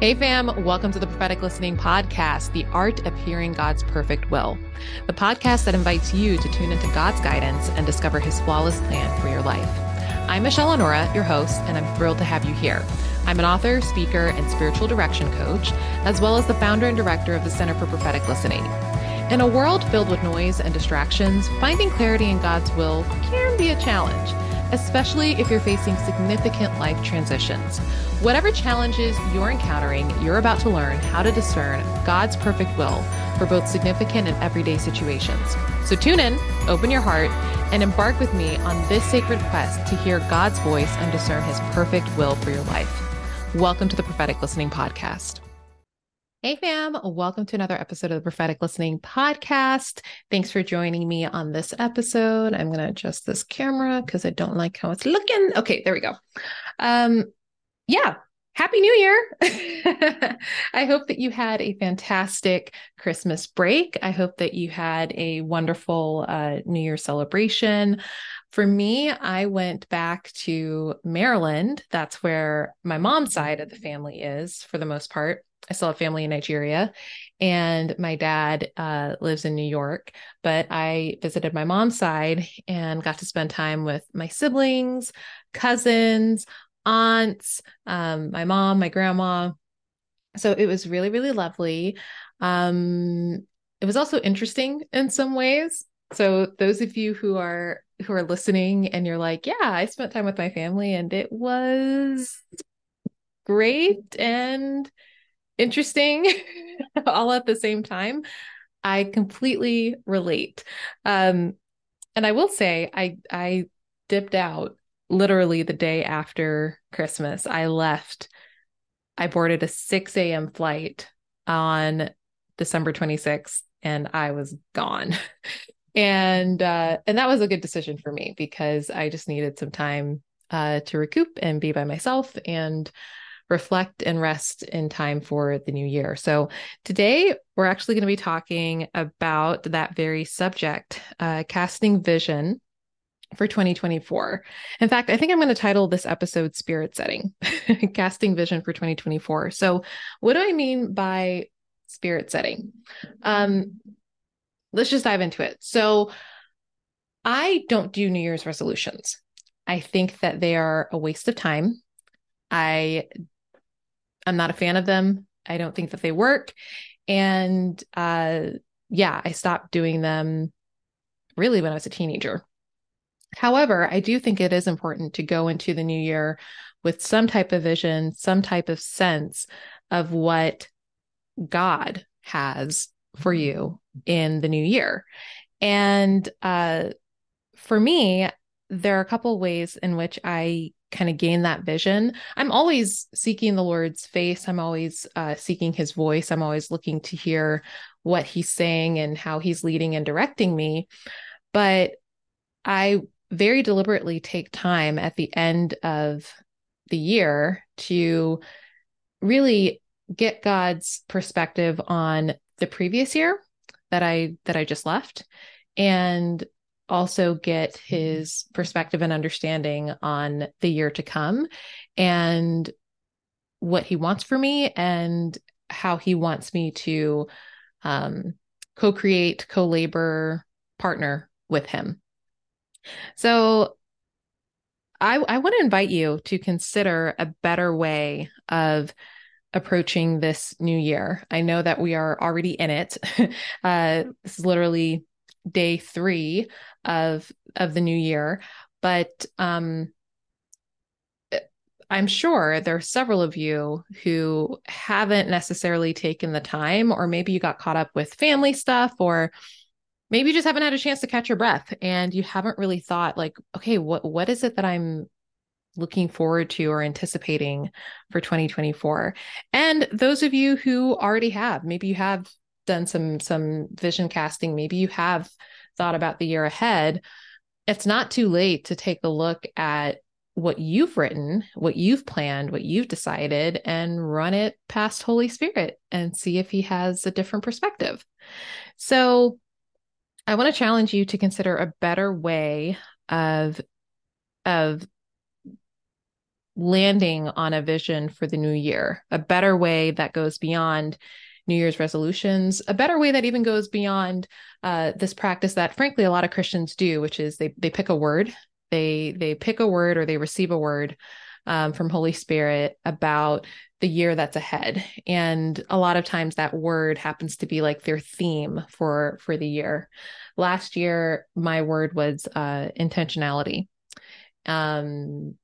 Hey, fam, welcome to the Prophetic Listening Podcast, the art of hearing God's perfect will. The podcast that invites you to tune into God's guidance and discover his flawless plan for your life. I'm Michelle Honora, your host, and I'm thrilled to have you here. I'm an author, speaker, and spiritual direction coach, as well as the founder and director of the Center for Prophetic Listening. In a world filled with noise and distractions, finding clarity in God's will can be a challenge especially if you're facing significant life transitions. Whatever challenges you're encountering, you're about to learn how to discern God's perfect will for both significant and everyday situations. So tune in, open your heart, and embark with me on this sacred quest to hear God's voice and discern his perfect will for your life. Welcome to the Prophetic Listening Podcast. Hey, fam. Welcome to another episode of the Prophetic Listening Podcast. Thanks for joining me on this episode. I'm going to adjust this camera because I don't like how it's looking. Okay, there we go. Um, yeah, Happy New Year. I hope that you had a fantastic Christmas break. I hope that you had a wonderful uh, New Year celebration. For me, I went back to Maryland. That's where my mom's side of the family is for the most part. I still have family in Nigeria, and my dad uh, lives in New York. But I visited my mom's side and got to spend time with my siblings, cousins, aunts, um, my mom, my grandma. So it was really, really lovely. Um, it was also interesting in some ways. So those of you who are who are listening and you're like, yeah, I spent time with my family and it was great and interesting all at the same time. I completely relate. Um, and I will say I I dipped out literally the day after Christmas. I left. I boarded a 6 a.m. flight on December 26th and I was gone. and uh, and that was a good decision for me because I just needed some time uh, to recoup and be by myself and reflect and rest in time for the new year. So, today we're actually going to be talking about that very subject, uh, casting vision for 2024. In fact, I think I'm going to title this episode Spirit Setting, Casting Vision for 2024. So, what do I mean by spirit setting? Um, let's just dive into it. So, I don't do New Year's resolutions. I think that they are a waste of time. I I'm not a fan of them. I don't think that they work. And uh, yeah, I stopped doing them really when I was a teenager. However, I do think it is important to go into the new year with some type of vision, some type of sense of what God has for you in the new year. And uh, for me, there are a couple ways in which I kind of gain that vision. I'm always seeking the Lord's face. I'm always uh, seeking his voice. I'm always looking to hear what he's saying and how he's leading and directing me. But I very deliberately take time at the end of the year to really get God's perspective on the previous year that I that I just left and also get his perspective and understanding on the year to come and what he wants for me and how he wants me to um, co-create co-labor partner with him. So I, I want to invite you to consider a better way of approaching this new year. I know that we are already in it. uh, this is literally day three of of the new year, but um, I'm sure there are several of you who haven't necessarily taken the time, or maybe you got caught up with family stuff, or maybe you just haven't had a chance to catch your breath and you haven't really thought like okay what what is it that i'm looking forward to or anticipating for 2024 and those of you who already have maybe you have done some some vision casting maybe you have thought about the year ahead it's not too late to take a look at what you've written, what you've planned, what you've decided, and run it past Holy Spirit and see if He has a different perspective. So, I want to challenge you to consider a better way of of landing on a vision for the new year, a better way that goes beyond New Year's resolutions, a better way that even goes beyond uh, this practice that, frankly, a lot of Christians do, which is they they pick a word, they they pick a word or they receive a word um, from Holy Spirit about the year that's ahead, and a lot of times that word happens to be like their theme for for the year. Last year, my word was uh, intentionality. Um,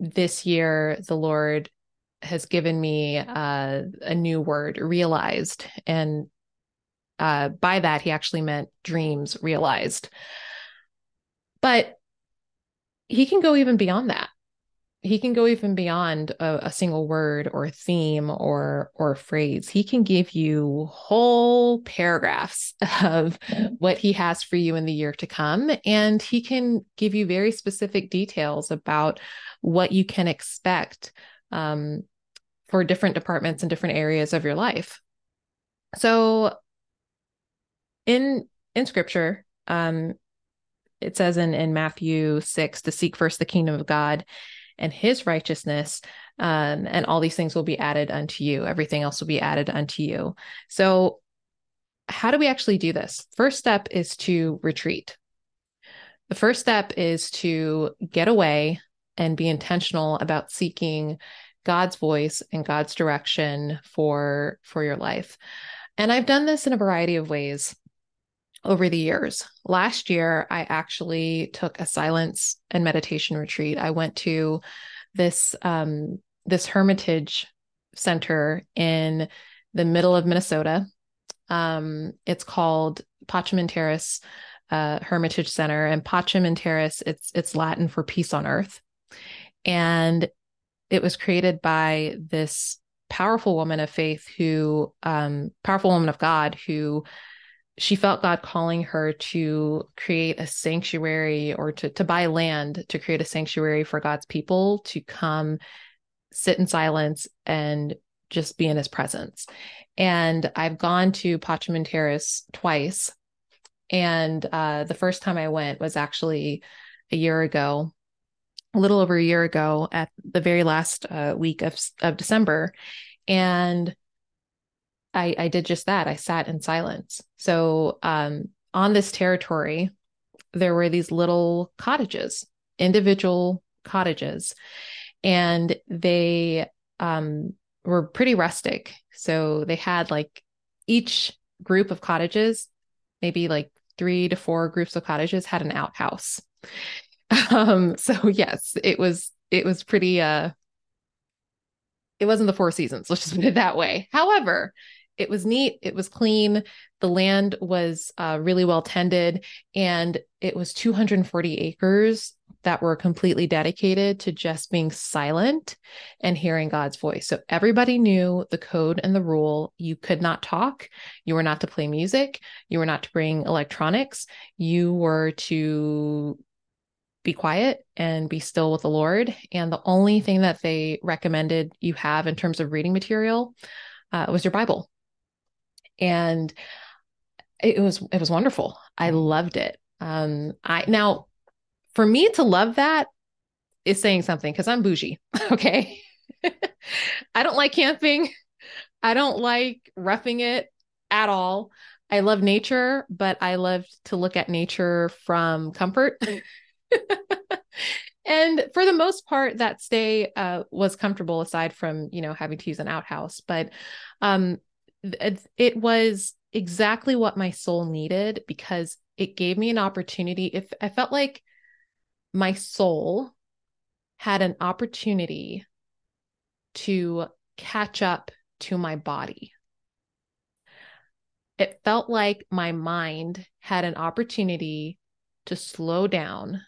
this year the Lord has given me uh, a new word, realized. And uh, by that, he actually meant dreams realized. But he can go even beyond that. He can go even beyond a, a single word or theme or or phrase. He can give you whole paragraphs of what he has for you in the year to come, and he can give you very specific details about what you can expect um, for different departments and different areas of your life. So, in in Scripture, um, it says in in Matthew six to seek first the kingdom of God and His righteousness, um, and all these things will be added unto you. Everything else will be added unto you. So, how do we actually do this? First step is to retreat. The first step is to get away and be intentional about seeking God's voice and God's direction for for your life. And I've done this in a variety of ways over the years. Last year I actually took a silence and meditation retreat. I went to this um this hermitage center in the middle of Minnesota. Um it's called Pacem in Terris uh, Hermitage Center and Pacem in Terris it's it's Latin for peace on earth. And it was created by this powerful woman of faith who, um, powerful woman of God who she felt God calling her to create a sanctuary or to, to buy land to create a sanctuary for God's people to come sit in silence and just be in his presence. And I've gone to Pacem in Terris twice. And uh, the first time I went was actually a year ago a little over a year ago at the very last uh, week of, of December. And I, I did just that. I sat in silence. So um, on this territory, there were these little cottages, individual cottages, and they um, were pretty rustic. So they had like each group of cottages, maybe like three to four groups of cottages, had an outhouse. Um, so yes, it was it was pretty uh it wasn't the four seasons, let's just put it that way. However, it was neat, it was clean, the land was uh, really well tended, and it was 240 acres that were completely dedicated to just being silent and hearing God's voice. So everybody knew the code and the rule. You could not talk. You were not to play music. You were not to bring electronics. You were to be quiet and be still with the Lord. And the only thing that they recommended you have in terms of reading material uh, was your Bible. And it was it was wonderful. I loved it. Um, I now for me to love that is saying something because I'm bougie. Okay. I don't like camping. I don't like roughing it at all. I love nature, but I love to look at nature from comfort and for the most part, that stay uh, was comfortable, aside from you know having to use an outhouse. But um, it, it was exactly what my soul needed because it gave me an opportunity. If I felt like my soul had an opportunity to catch up to my body. It felt like my mind had an opportunity to slow down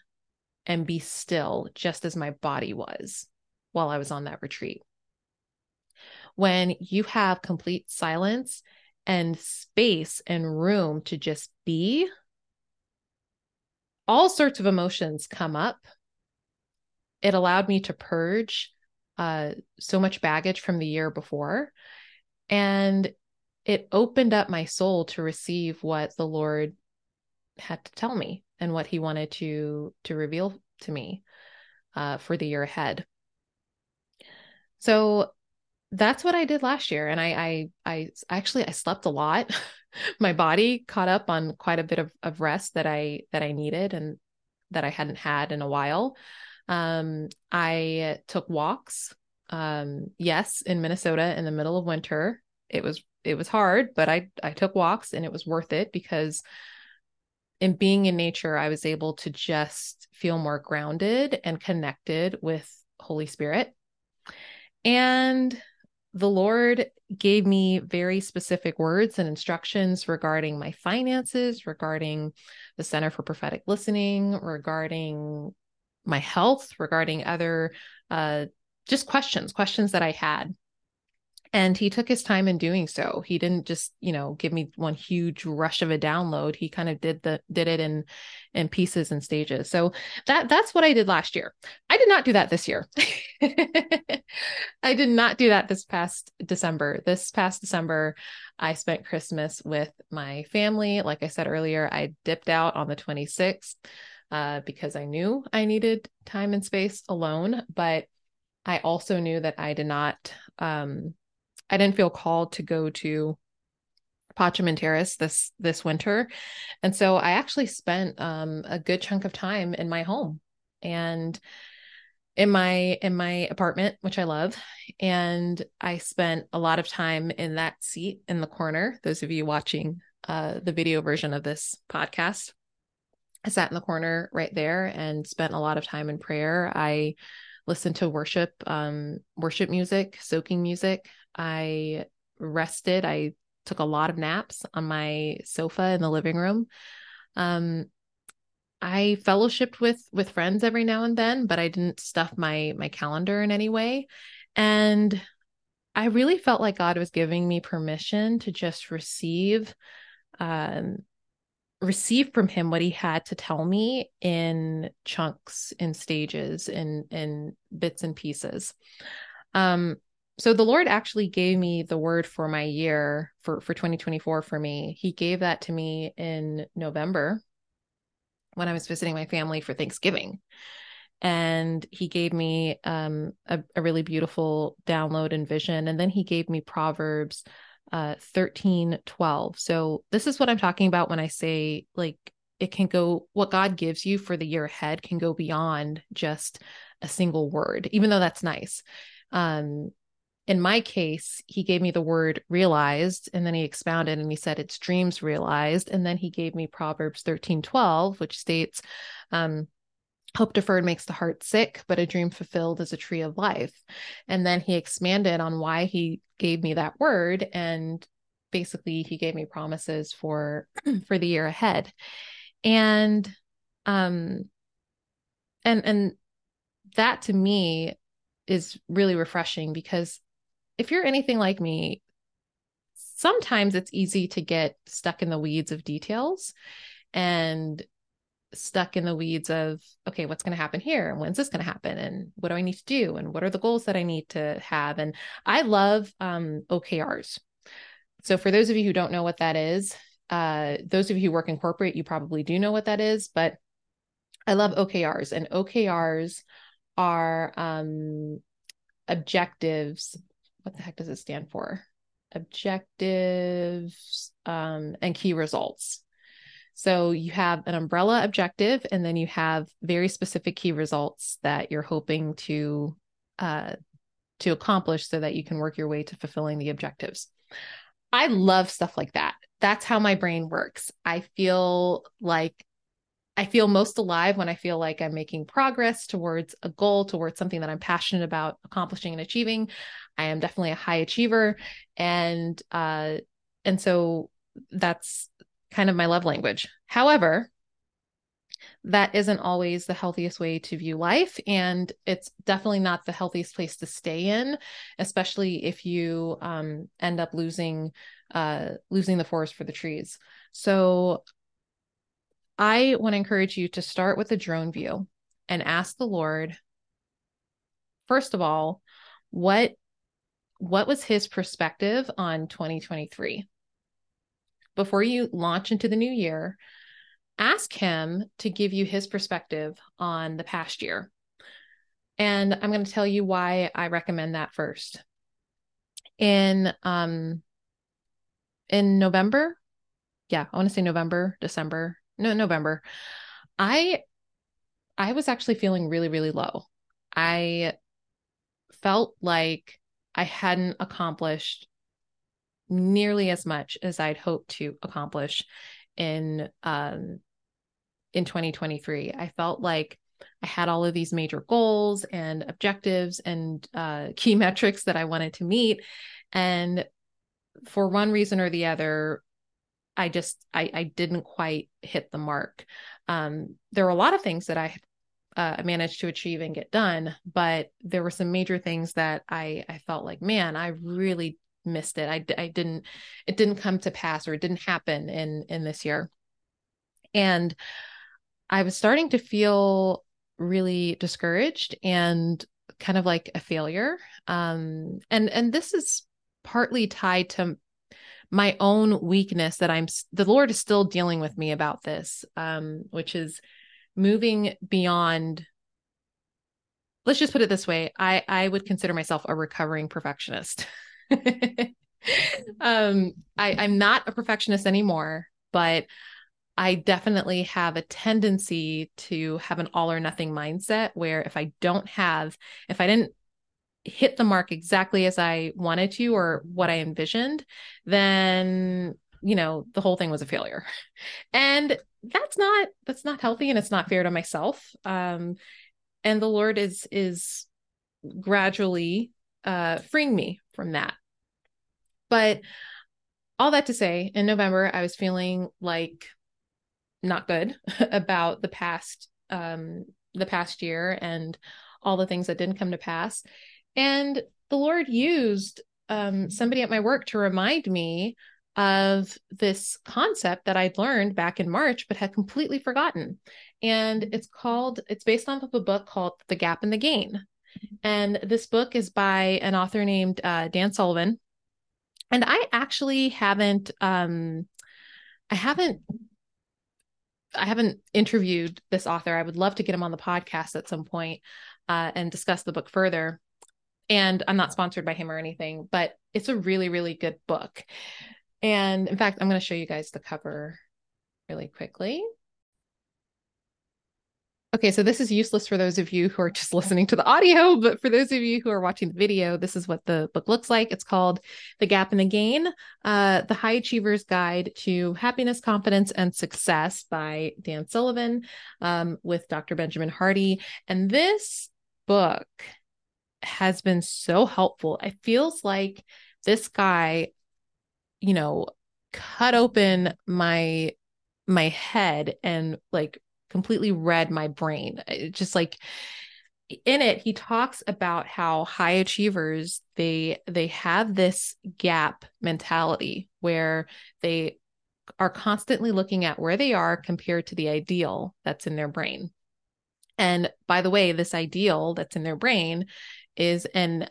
and be still just as my body was while I was on that retreat. When you have complete silence and space and room to just be, all sorts of emotions come up. It allowed me to purge uh, so much baggage from the year before. And it opened up my soul to receive what the Lord had to tell me and what he wanted to to reveal to me uh, for the year ahead. so that's what I did last year. And I, I, I actually, I slept a lot. My body caught up on quite a bit of, of rest that I, that I needed and that I hadn't had in a while. Um, I took walks. Um, yes, in Minnesota in the middle of winter, it was, it was hard, but I, I took walks and it was worth it because in being in nature, I was able to just feel more grounded and connected with Holy Spirit. And the Lord gave me very specific words and instructions regarding my finances, regarding the Center for Prophetic Listening, regarding my health, regarding other uh, just questions, questions that I had and he took his time in doing so. He didn't just you know give me one huge rush of a download. He kind of did the did it in in pieces and stages. So that that's what i did last year. I did not do that this year. I did not do that this past december. This past december i spent christmas with my family. Like i said earlier i dipped out on the 26th uh, because i knew i needed time and space alone. But I also knew that I did not um, I didn't feel called to go to Pacem in Terris this this winter, and so I actually spent um, a good chunk of time in my home and in my in my apartment, which I love, and I spent a lot of time in that seat in the corner. Those of you watching uh, the video version of this podcast, I sat in the corner right there and spent a lot of time in prayer. I listened to worship um, worship music, soaking music. I rested. I took a lot of naps on my sofa in the living room. Um, I fellowshipped with with friends every now and then, but I didn't stuff my my calendar in any way. And I really felt like God was giving me permission to just receive um receive from him what he had to tell me in chunks in stages in in bits and pieces. Um so the lord actually gave me the word for my year for for 2024 for me. He gave that to me in november when i was visiting my family for thanksgiving. And he gave me um, a, a really beautiful download and vision. And then he gave me proverbs uh 13 12 so this is what i'm talking about when i say like it can go what god gives you for the year ahead can go beyond just a single word even though that's nice. Um in my case he gave me the word realized and then he expounded and he said it's dreams realized. And then he gave me proverbs 13 12 which states um Hope deferred makes the heart sick, but a dream fulfilled is a tree of life. And then he expanded on why he gave me that word. And basically he gave me promises for for the year ahead. And um and and that to me is really refreshing because if you're anything like me, sometimes it's easy to get stuck in the weeds of details and stuck in the weeds of okay what's going to happen here? And when's this going to happen? And what do i need to do? And what are the goals that i need to have? And i love um, okrs so for those of you who don't know what that is uh, those of you who work in corporate you probably do know what that is but i love okrs and okrs are um, objectives. What the heck does it stand for? Objectives um, and key results so you have an umbrella objective, and then you have very specific key results that you're hoping to uh, to accomplish, so that you can work your way to fulfilling the objectives. I love stuff like that. That's how my brain works. I feel like I feel most alive when I feel like I'm making progress towards a goal, towards something that I'm passionate about accomplishing and achieving. I am definitely a high achiever, and uh, and so that's kind of my love language. However, that isn't always the healthiest way to view life. And it's definitely not the healthiest place to stay in, especially if you um, end up losing uh, losing the forest for the trees. So I want to encourage you to start with a drone view and ask the Lord, first of all, what what was his perspective on 2023? Before you launch into the new year, ask him to give you his perspective on the past year. And I'm going to tell you why I recommend that first. In um in November, yeah, I want to say November, December, no, November. I I was actually feeling really, really low. I felt like I hadn't accomplished nearly as much as I'd hoped to accomplish in um in 2023. I felt like I had all of these major goals and objectives and uh, key metrics that I wanted to meet. And for one reason or the other, I just I, I didn't quite hit the mark. Um, there were a lot of things that I uh, managed to achieve and get done, but there were some major things that I I felt like, man, I really missed it. I I didn't it didn't come to pass or it didn't happen in in this year, and I was starting to feel really discouraged and kind of like a failure. Um, and and this is partly tied to my own weakness that I'm the Lord is still dealing with me about this, um, which is moving beyond. Let's just put it this way: I I would consider myself a recovering perfectionist. um, I I'm not a perfectionist anymore, but I definitely have a tendency to have an all or nothing mindset where if I don't have, if I didn't hit the mark exactly as I wanted to or what I envisioned, then, you know, the whole thing was a failure. And that's not, that's not healthy and it's not fair to myself. Um, and the Lord is, is gradually uh, freeing me from that. But all that to say, in November, I was feeling like not good about the past um the past year and all the things that didn't come to pass and the lord used um somebody at my work to remind me of this concept that I'd learned back in March, but had completely forgotten. And it's called, it's based off of a book called The Gap and the Gain. And this book is by an author named uh, Dan Sullivan. And I actually haven't, um, I haven't I haven't interviewed this author. I would love to get him on the podcast at some point, uh, and discuss the book further. And I'm not sponsored by him or anything, but it's a really, really good book. And in fact, I'm going to show you guys the cover really quickly. Okay, so this is useless for those of you who are just listening to the audio, but for those of you who are watching the video, this is what the book looks like. It's called The Gap and the Gain uh, The High Achiever's Guide to Happiness, Confidence, and Success by Dan Sullivan um, with Dr. Benjamin Hardy. And this book has been so helpful. It feels like this guy, you know, cut open my my head and like completely read my brain. It just like in it he talks about how high achievers they they have this gap mentality where they are constantly looking at where they are compared to the ideal that's in their brain. And by the way, this ideal that's in their brain is an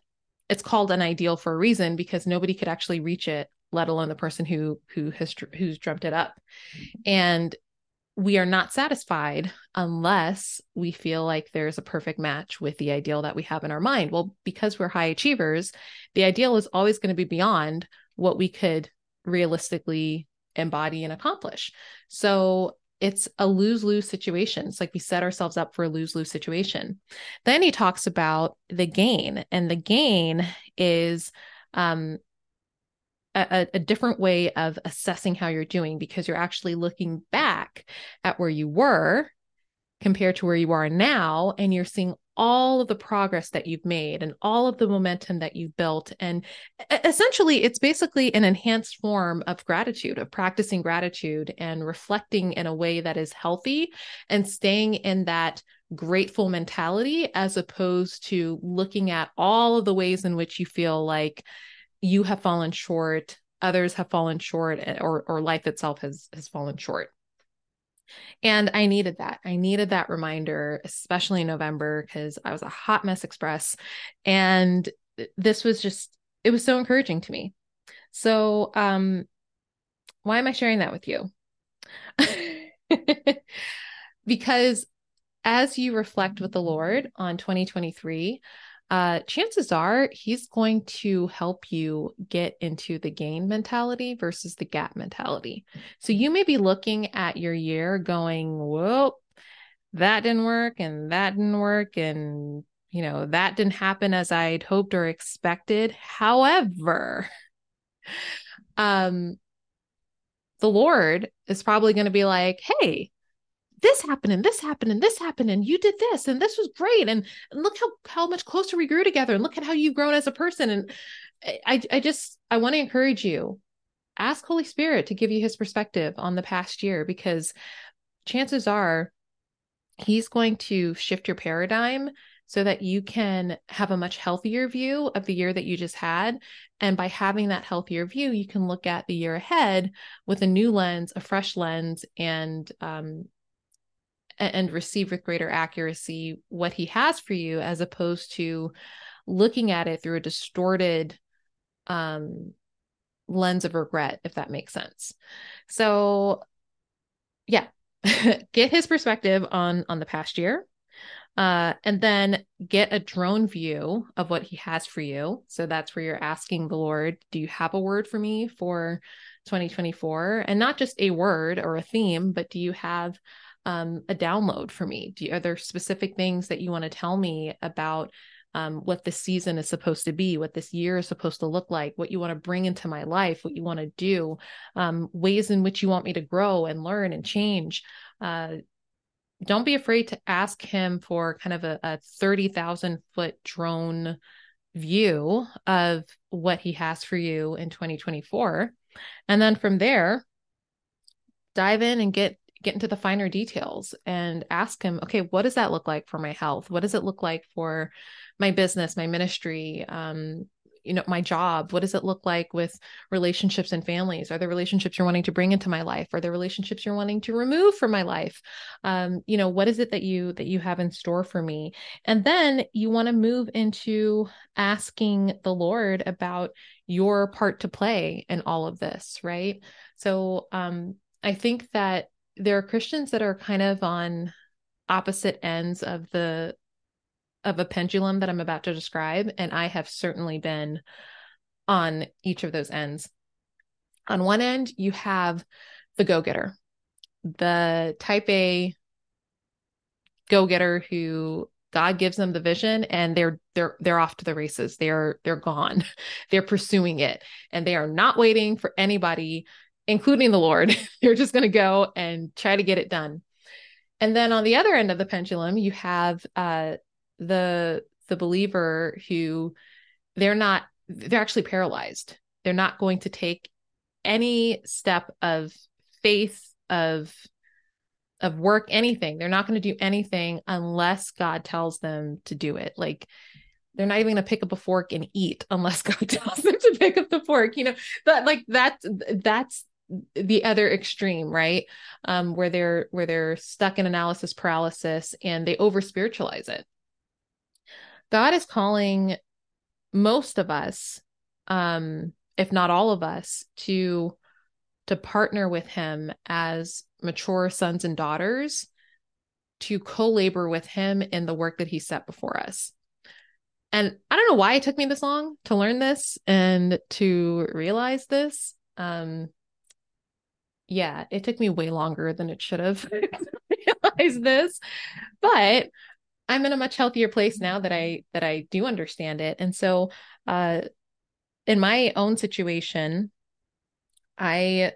it's called an ideal for a reason because nobody could actually reach it let alone the person who who has who's dreamt it up mm-hmm. and we are not satisfied unless we feel like there's a perfect match with the ideal that we have in our mind. Well, because we're high achievers, the ideal is always going to be beyond what we could realistically embody and accomplish. So it's a lose lose situation. It's like we set ourselves up for a lose lose situation. Then he talks about the gain, and the gain is um, a, a, different way of assessing how you're doing because you're actually looking back at where you were compared to where you are now and you're seeing all of the progress that you've made and all of the momentum that you've built. And essentially it's basically an enhanced form of gratitude of practicing gratitude and reflecting in a way that is healthy and staying in that grateful mentality as opposed to looking at all of the ways in which you feel like you have fallen short others have fallen short eh, or or life itself has has fallen short. And i needed that. I needed that reminder especially in november because i was a hot mess express. And this was just it was so encouraging to me. So um why am i sharing that with you? Because as you reflect with the Lord on 2023, uh, chances are he's going to help you get into the gain mentality versus the gap mentality. So you may be looking at your year going, well, that didn't work and that didn't work and you know that didn't happen as i'd hoped or expected however um the lord is probably going to be like hey this happened and this happened and this happened and you did this and this was great and, and look how how much closer we grew together and look at how you've grown as a person and I I just I want to encourage you ask Holy Spirit to give you his perspective on the past year because chances are he's going to shift your paradigm so that you can have a much healthier view of the year that you just had. And by having that healthier view, you can look at the year ahead with a new lens, a fresh lens, and um, and receive with greater accuracy what he has for you as opposed to looking at it through a distorted um, lens of regret if that makes sense. So yeah get his perspective on on the past year uh, and then get a drone view of what he has for you. So that's where you're asking the lord do you have a word for me for 2024 and not just a word or a theme but do you have um, a download for me? Do are there specific things that you want to tell me about um, what this season is supposed to be, what this year is supposed to look like, what you want to bring into my life, what you want to do, um, ways in which you want me to grow and learn and change? Uh, don't be afraid to ask him for kind of a, a 30,000 foot drone view of what he has for you in 2024. And then from there, dive in and get get into the finer details and ask him, okay, what does that look like for my health? What does it look like for my business, my ministry, um, you know, my job? What does it look like with relationships and families? Are there relationships you're wanting to bring into my life? Are there relationships you're wanting to remove from my life? Um, you know, what is it that you that you have in store for me? And then you want to move into asking the Lord about your part to play in all of this, right? So um I think that there are Christians that are kind of on opposite ends of the of a pendulum that I'm about to describe and I have certainly been on each of those ends. On one end, you have the go-getter. The type A go-getter who God gives them the vision and they're they're they're off to the races. They're they're gone. they're pursuing it and they are not waiting for anybody including the Lord. They're just going to go and try to get it done. And then on the other end of the pendulum, you have uh, the the believer who they're not they're actually paralyzed. They're not going to take any step of faith of of work anything. They're not going to do anything unless God tells them to do it. Like they're not even going to pick up a fork and eat unless God tells them to pick up the fork. You know, that like that's that's the other extreme right? Um where they're where they're stuck in analysis paralysis and they over spiritualize it. God is calling most of us um if not all of us to to partner with him as mature sons and daughters to co-labor with him in the work that he set before us. And i don't know why it took me this long to learn this and to realize this. Um yeah, it took me way longer than it should have to realize this, but I'm in a much healthier place now that I that I do understand it. And so uh in my own situation, I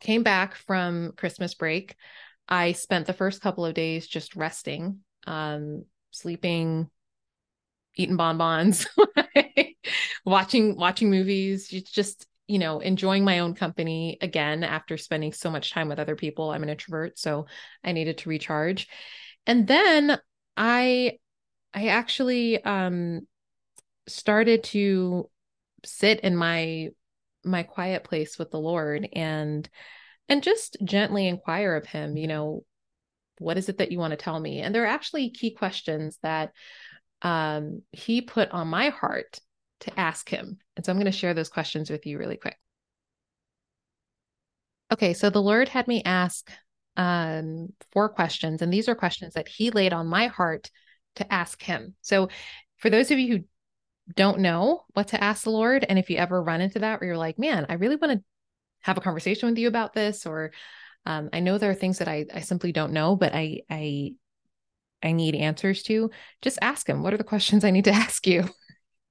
came back from Christmas break. I spent the first couple of days just resting, um, sleeping, eating bonbons, watching watching movies, just you know, enjoying my own company again after spending so much time with other people. I'm an introvert, so I needed to recharge. And then I I actually um started to sit in my my quiet place with the Lord and and just gently inquire of him, you know, what is it that you want to tell me? And there are actually key questions that um he put on my heart to ask him. And so I'm going to share those questions with you really quick. Okay, so the Lord had me ask um, four questions, and these are questions that he laid on my heart to ask him. So, for those of you who don't know what to ask the Lord, and if you ever run into that where you're like, man, I really want to have a conversation with you about this, or um, I know there are things that I, I simply don't know, but I, I, I need answers to, just ask him, what are the questions I need to ask you?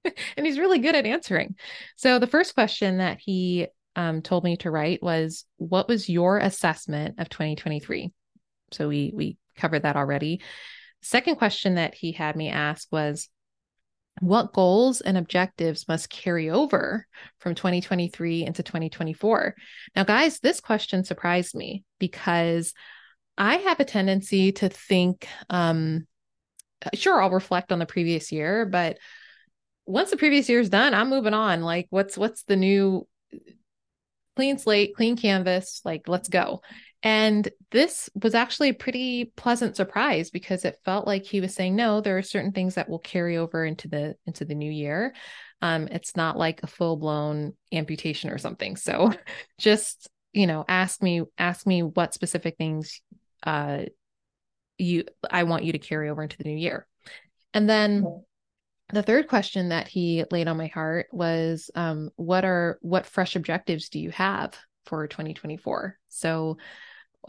and he's really good at answering. So the first question that he um, told me to write was, what was your assessment of 2023? So we, we covered that already. Second question that he had me ask was, what goals and objectives must carry over from 2023 into 2024? Now, guys, this question surprised me because I have a tendency to think, um, sure, I'll reflect on the previous year, but once the previous year is done, I'm moving on. Like, what's what's the new clean slate, clean canvas? Like, let's go. And this was actually a pretty pleasant surprise because it felt like he was saying, no, there are certain things that will carry over into the into the new year. Um, it's not like a full blown amputation or something. So just you know, ask me ask me what specific things uh you I want you to carry over into the new year. And then the third question that he laid on my heart was um, what are what fresh objectives do you have for 2024 so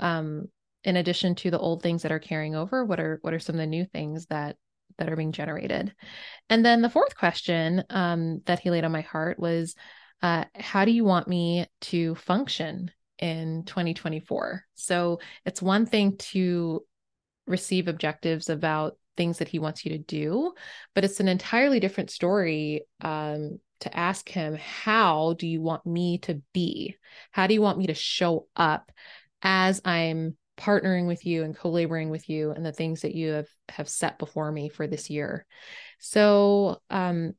um, in addition to the old things that are carrying over what are what are some of the new things that that are being generated? And then the fourth question um, that he laid on my heart was uh, how do you want me to function in 2024 so it's one thing to receive objectives about things that he wants you to do but it's an entirely different story um, to ask him how do you want me to be how do you want me to show up as I'm partnering with you and co-laboring with you and the things that you have have set before me for this year. So um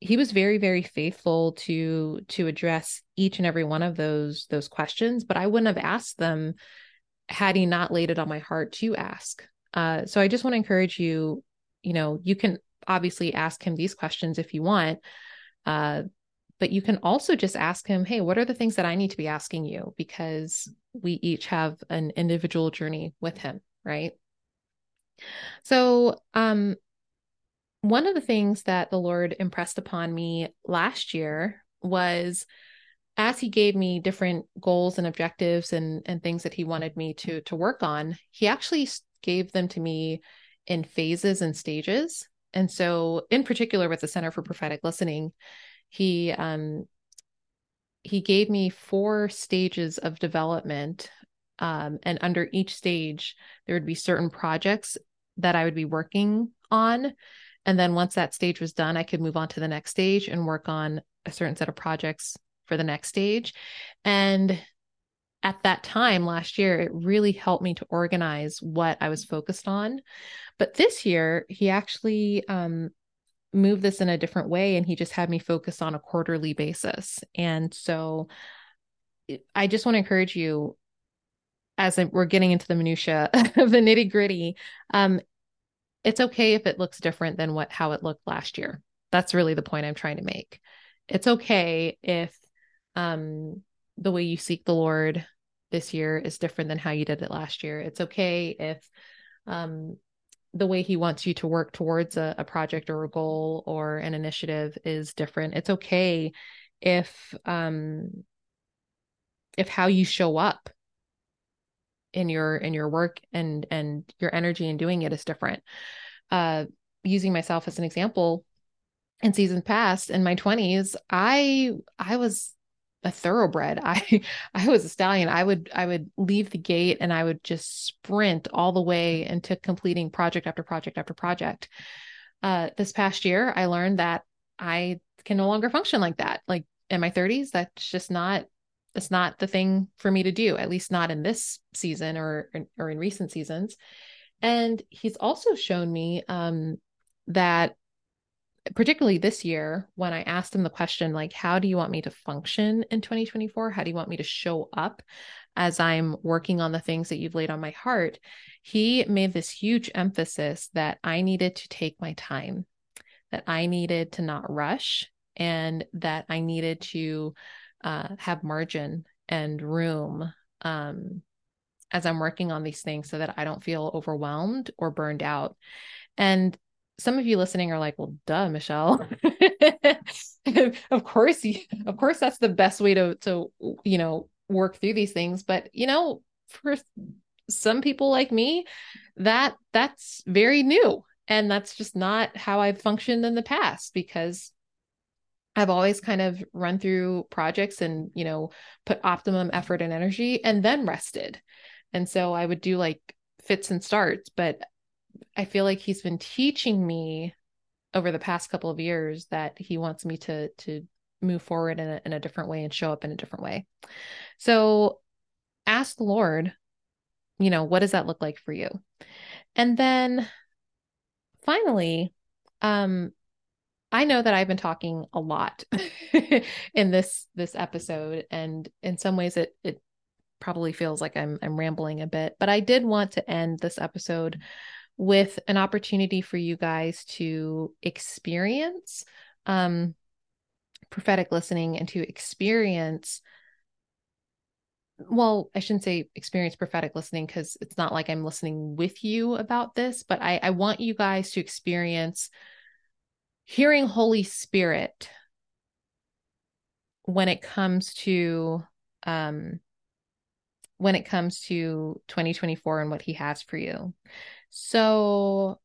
he was very very faithful to to address each and every one of those those questions, but I wouldn't have asked them had he not laid it on my heart to ask. Uh so I just want to encourage you, you know, you can obviously ask him these questions if you want. Uh but you can also just ask him, hey, what are the things that I need to be asking you? Because we each have an individual journey with him, right? So, um, one of the things that the Lord impressed upon me last year was as he gave me different goals and objectives and and things that he wanted me to to work on, he actually gave them to me in phases and stages. And so, in particular, with the Center for Prophetic Listening, he um he gave me four stages of development um, and under each stage there would be certain projects that i would be working on and then once that stage was done i could move on to the next stage and work on a certain set of projects for the next stage and at that time last year it really helped me to organize what i was focused on. But this year he actually um, move this in a different way and he just had me focus on a quarterly basis. And so i just want to encourage you as we're getting into the minutia of the nitty gritty um, it's okay if it looks different than what how it looked last year. That's really the point i'm trying to make. It's okay if um, the way you seek the lord this year is different than how you did it last year. It's okay if um, the way he wants you to work towards a, a, project or a goal or an initiative is different. It's okay if um if how you show up in your in your work and and your energy in doing it is different. Uh using myself as an example in seasons past in my 20s i i was a thoroughbred. I I was a stallion. I would I would leave the gate and I would just sprint all the way into completing project after project after project. Uh, this past year, I learned that I can no longer function like that. Like in my 30s, that's just not it's not the thing for me to do. At least not in this season or or in recent seasons. And he's also shown me um, that particularly this year when I asked him the question, like, how do you want me to function in 2024? How do you want me to show up as I'm working on the things that you've laid on my heart? He made this huge emphasis that I needed to take my time, that I needed to not rush, and that I needed to uh, have margin and room um, as I'm working on these things so that I don't feel overwhelmed or burned out. And some of you listening are like, well, duh, Michelle. of course, of course, that's the best way to to you know work through these things. But you know, for some people like me, that that's very new, and that's just not how I've functioned in the past because I've always kind of run through projects and you know put optimum effort and energy and then rested. And so I would do like fits and starts, but I feel like he's been teaching me over the past couple of years that he wants me to to move forward in a, in a different way and show up in a different way. So ask the Lord, you know, what does that look like for you? And then finally, um, I know that I've been talking a lot in this this episode, and in some ways it it probably feels like I'm I'm rambling a bit, but I did want to end this episode with an opportunity for you guys to experience um, prophetic listening and to experience well i shouldn't say experience prophetic listening because it's not like i'm listening with you about this but I, I want you guys to experience hearing holy spirit when it comes to um when it comes to 2024 and what he has for you so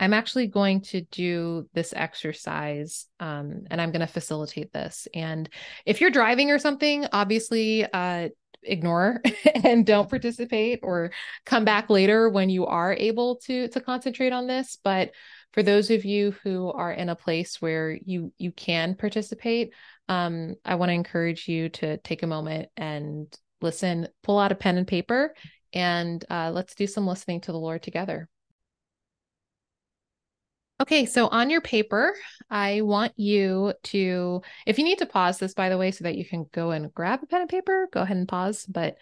I'm actually going to do this exercise um, and I'm going to facilitate this. And if you're driving or something, obviously, uh, ignore and don't participate or come back later when you are able to to concentrate on this but for those of you who are in a place where you you can participate um, i want to encourage you to take a moment and listen pull out a pen and paper and uh, let's do some listening to the Lord together. Okay, so on your paper, I want you to, if you need to pause this, by the way, so that you can go and grab a pen and paper, go ahead and pause. But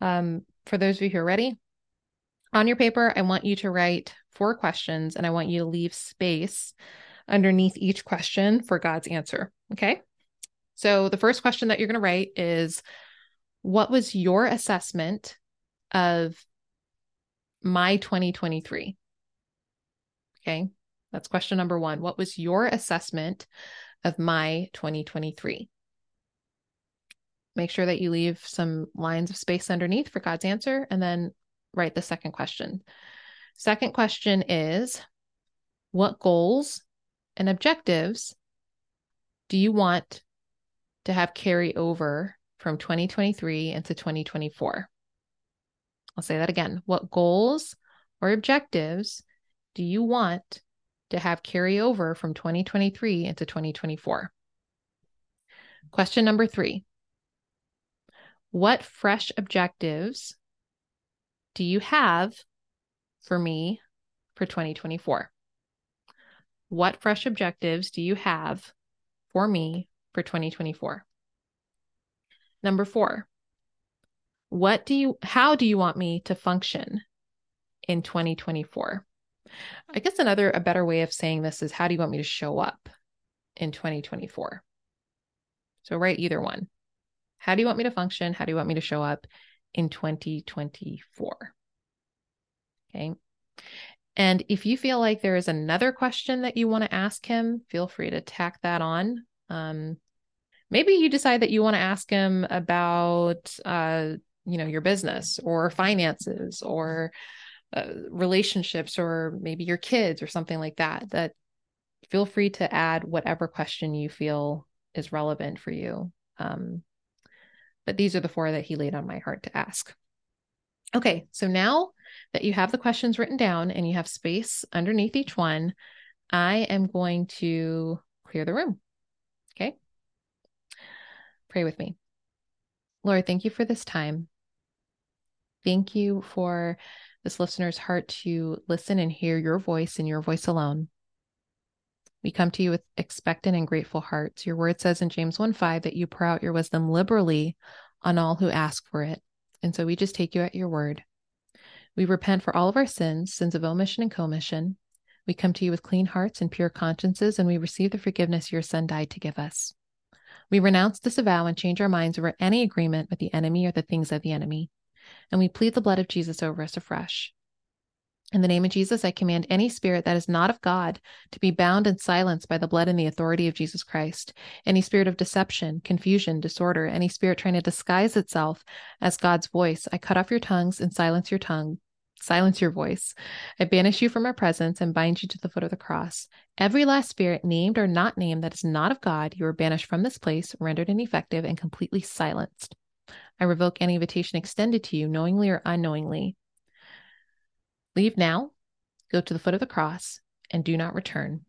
um, for those of you who are ready, on your paper, I want you to write four questions and I want you to leave space underneath each question for God's answer. Okay. So the first question that you're going to write is What was your assessment of my 2023? Okay, that's question number one. What was your assessment of my 2023? Make sure that you leave some lines of space underneath for God's answer and then write the second question. Second question is What goals and objectives do you want to have carry over from 2023 into 2024? I'll say that again. What goals or objectives do you want to have carry over from 2023 into 2024? Question number three What fresh objectives do you have for me for 2024? What fresh objectives do you have for me for 2024? Number four, what do you how do you want me to function in 2024 i guess another a better way of saying this is how do you want me to show up in 2024 so write either one. How do you want me to function? How do you want me to show up in 2024 okay. And if you feel like there is another question that you want to ask him feel free to tack that on. Um, maybe you decide that you want to ask him about uh, you know your business or finances or uh, relationships or maybe your kids or something like that that feel free to add whatever question you feel is relevant for you. Um, but these are the four that he laid on my heart to ask. Okay so now that you have the questions written down and you have space underneath each one i am going to clear the room. Okay? Pray with me. Lord, thank you for this time. Thank you for this listener's heart to listen and hear your voice and your voice alone. We come to you with expectant and grateful hearts. Your word says in James 1 5 that you pour out your wisdom liberally on all who ask for it. And so we just take you at your word. We repent for all of our sins, sins of omission and commission. We come to you with clean hearts and pure consciences, and we receive the forgiveness your son died to give us. We renounce, disavow, and change our minds over any agreement with the enemy or the things of the enemy. And we plead the blood of Jesus over us afresh. In the name of Jesus, I command any spirit that is not of God to be bound and silenced by the blood and the authority of Jesus Christ. Any spirit of deception, confusion, disorder, any spirit trying to disguise itself as God's voice, I cut off your tongues and silence your tongue. Silence your voice. I banish you from our presence and bind you to the foot of the cross. Every last spirit, named or not named, that is not of God, you are banished from this place, rendered ineffective, and completely silenced. I revoke any invitation extended to you, knowingly or unknowingly, Leave now, go to the foot of the cross, and do not return.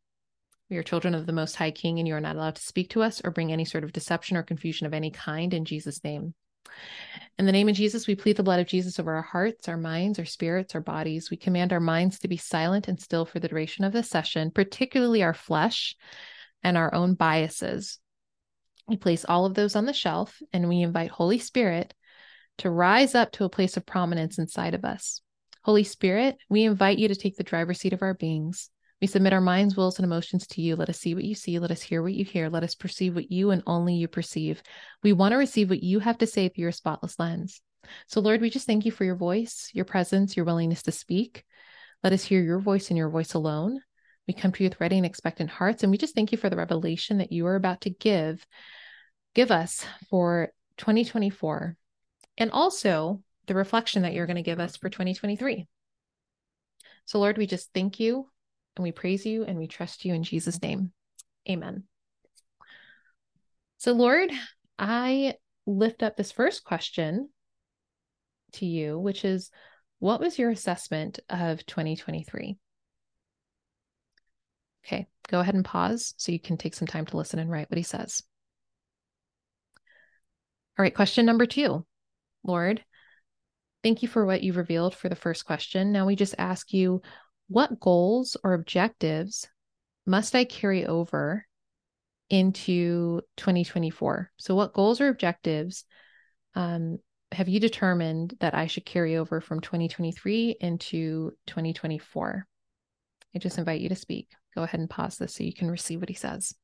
We are children of the Most High King, and you are not allowed to speak to us or bring any sort of deception or confusion of any kind in Jesus' name. In the name of Jesus, we plead the blood of Jesus over our hearts, our minds, our spirits, our bodies. We command our minds to be silent and still for the duration of this session, particularly our flesh and our own biases. We place all of those on the shelf and we invite Holy Spirit to rise up to a place of prominence inside of us. Holy Spirit, we invite you to take the driver's seat of our beings. We submit our minds, wills, and emotions to you. Let us see what you see. Let us hear what you hear. Let us perceive what you and only you perceive. We want to receive what you have to say through your spotless lens. So, Lord, we just thank you for your voice, your presence, your willingness to speak. Let us hear your voice and your voice alone. We come to you with ready and expectant hearts, and we just thank you for the revelation that you are about to give, give us for 2024. And also the reflection that you're going to give us for 2023. So, Lord, we just thank you and we praise you and we trust you in Jesus' name. Amen. So, Lord, I lift up this first question to you, which is what was your assessment of 2023? Okay, go ahead and pause so you can take some time to listen and write what he says. All right, question number two Lord, Thank you for what you've revealed for the first question. Now we just ask you what goals or objectives must I carry over into 2024? So, what goals or objectives um, have you determined that I should carry over from 2023 into 2024? I just invite you to speak. Go ahead and pause this so you can receive what he says.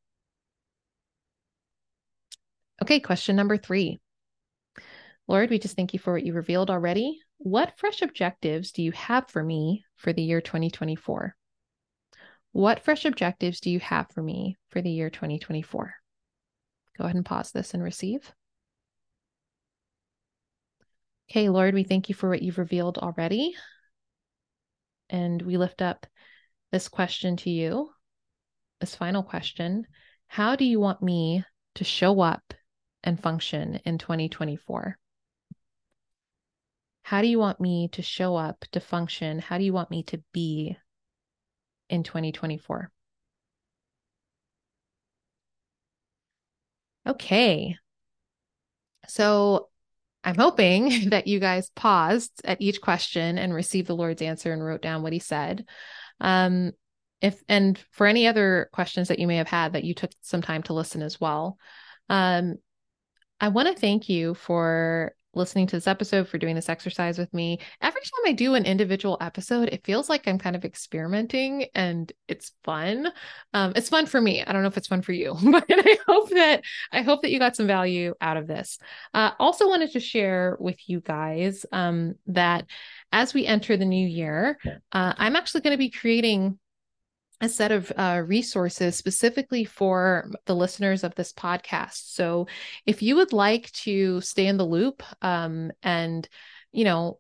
Okay, question number three. Lord, we just thank you for what you revealed already. What fresh objectives do you have for me for the year 2024? What fresh objectives do you have for me for the year 2024? Go ahead and pause this and receive. Okay, Lord, we thank you for what you've revealed already. And we lift up this question to you, this final question How do you want me to show up and function in 2024? How do you want me to show up, to function? How do you want me to be in 2024? Okay. So I'm hoping that you guys paused at each question and received the Lord's answer and wrote down what he said. Um, if and for any other questions that you may have had that you took some time to listen as well. Um, I want to thank you for listening to this episode, for doing this exercise with me. Every time I do an individual episode, it feels like I'm kind of experimenting and it's fun. Um, it's fun for me. I don't know if it's fun for you, but I hope that I hope that you got some value out of this. Uh, also wanted to share with you guys um, that as we enter the new year, uh, I'm actually going to be creating a set of uh, resources specifically for the listeners of this podcast. So, if you would like to stay in the loop um, and, you know,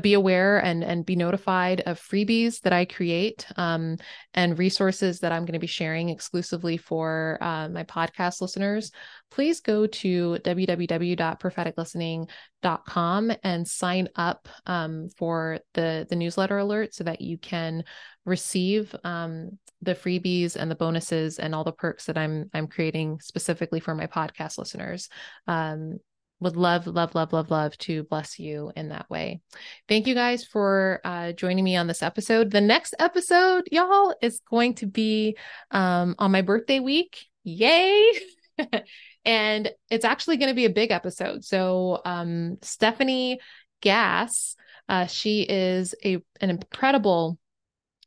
be aware and and be notified of freebies that I create um, and resources that I'm going to be sharing exclusively for uh, my podcast listeners, please go to www.propheticlistening.com and sign up um, for the the newsletter alert so that you can receive um, the freebies and the bonuses and all the perks that I'm I'm creating specifically for my podcast listeners. Um, would love, love, love, love, love to bless you in that way. Thank you guys for uh, joining me on this episode. The next episode, y'all, is going to be um, on my birthday week. Yay! and it's actually going to be a big episode. So, um, Stephanie Gass, uh, she is a an incredible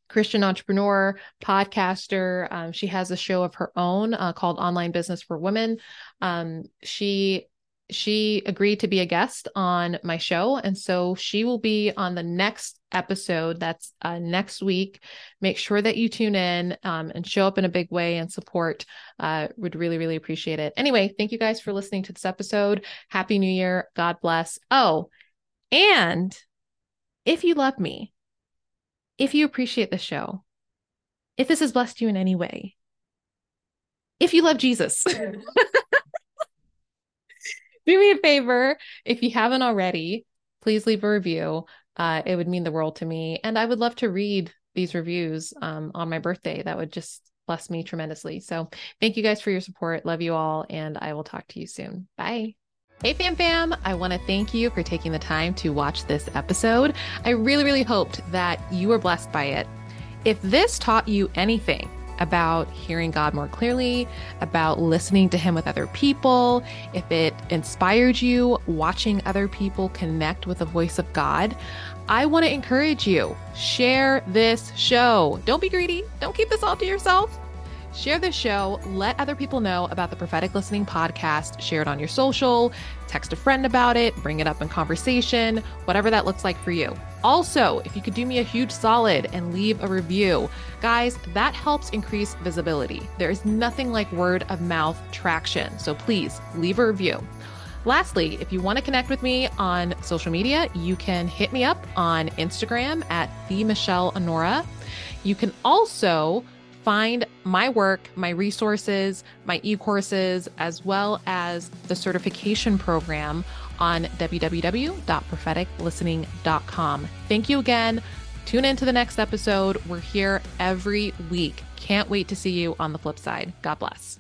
Christian entrepreneur, podcaster. Um, she has a show of her own uh, called Online Business for Women. Um, she she agreed to be a guest on my show. And so she will be on the next episode. That's uh, next week. Make sure that you tune in um, and show up in a big way and support. Uh, would really, really appreciate it. Anyway, thank you guys for listening to this episode. Happy New Year. God bless. Oh, and if you love me, if you appreciate the show, if this has blessed you in any way, if you love Jesus, do me a favor. If you haven't already, please leave a review. Uh, it would mean the world to me. And I would love to read these reviews um, on my birthday. That would just bless me tremendously. So thank you guys for your support. Love you all. And I will talk to you soon. Bye. Hey, fam fam, I want to thank you for taking the time to watch this episode. I really, really hoped that you were blessed by it. If this taught you anything, about hearing God more clearly, about listening to Him with other people, if it inspired you watching other people connect with the voice of God, I want to encourage you share this show. Don't be greedy, don't keep this all to yourself. Share this show. Let other people know about the Prophetic Listening podcast. Share it on your social, text a friend about it, bring it up in conversation, whatever that looks like for you. Also, if you could do me a huge solid and leave a review, guys, that helps increase visibility. There is nothing like word of mouth traction. So please leave a review. Lastly, if you want to connect with me on social media, you can hit me up on Instagram at the Michelle Honora. You can also find my work, my resources, my e courses, as well as the certification program on www.propheticlistening.com. Thank you again. Tune in to the next episode. We're here every week. Can't wait to see you on the flip side. God bless.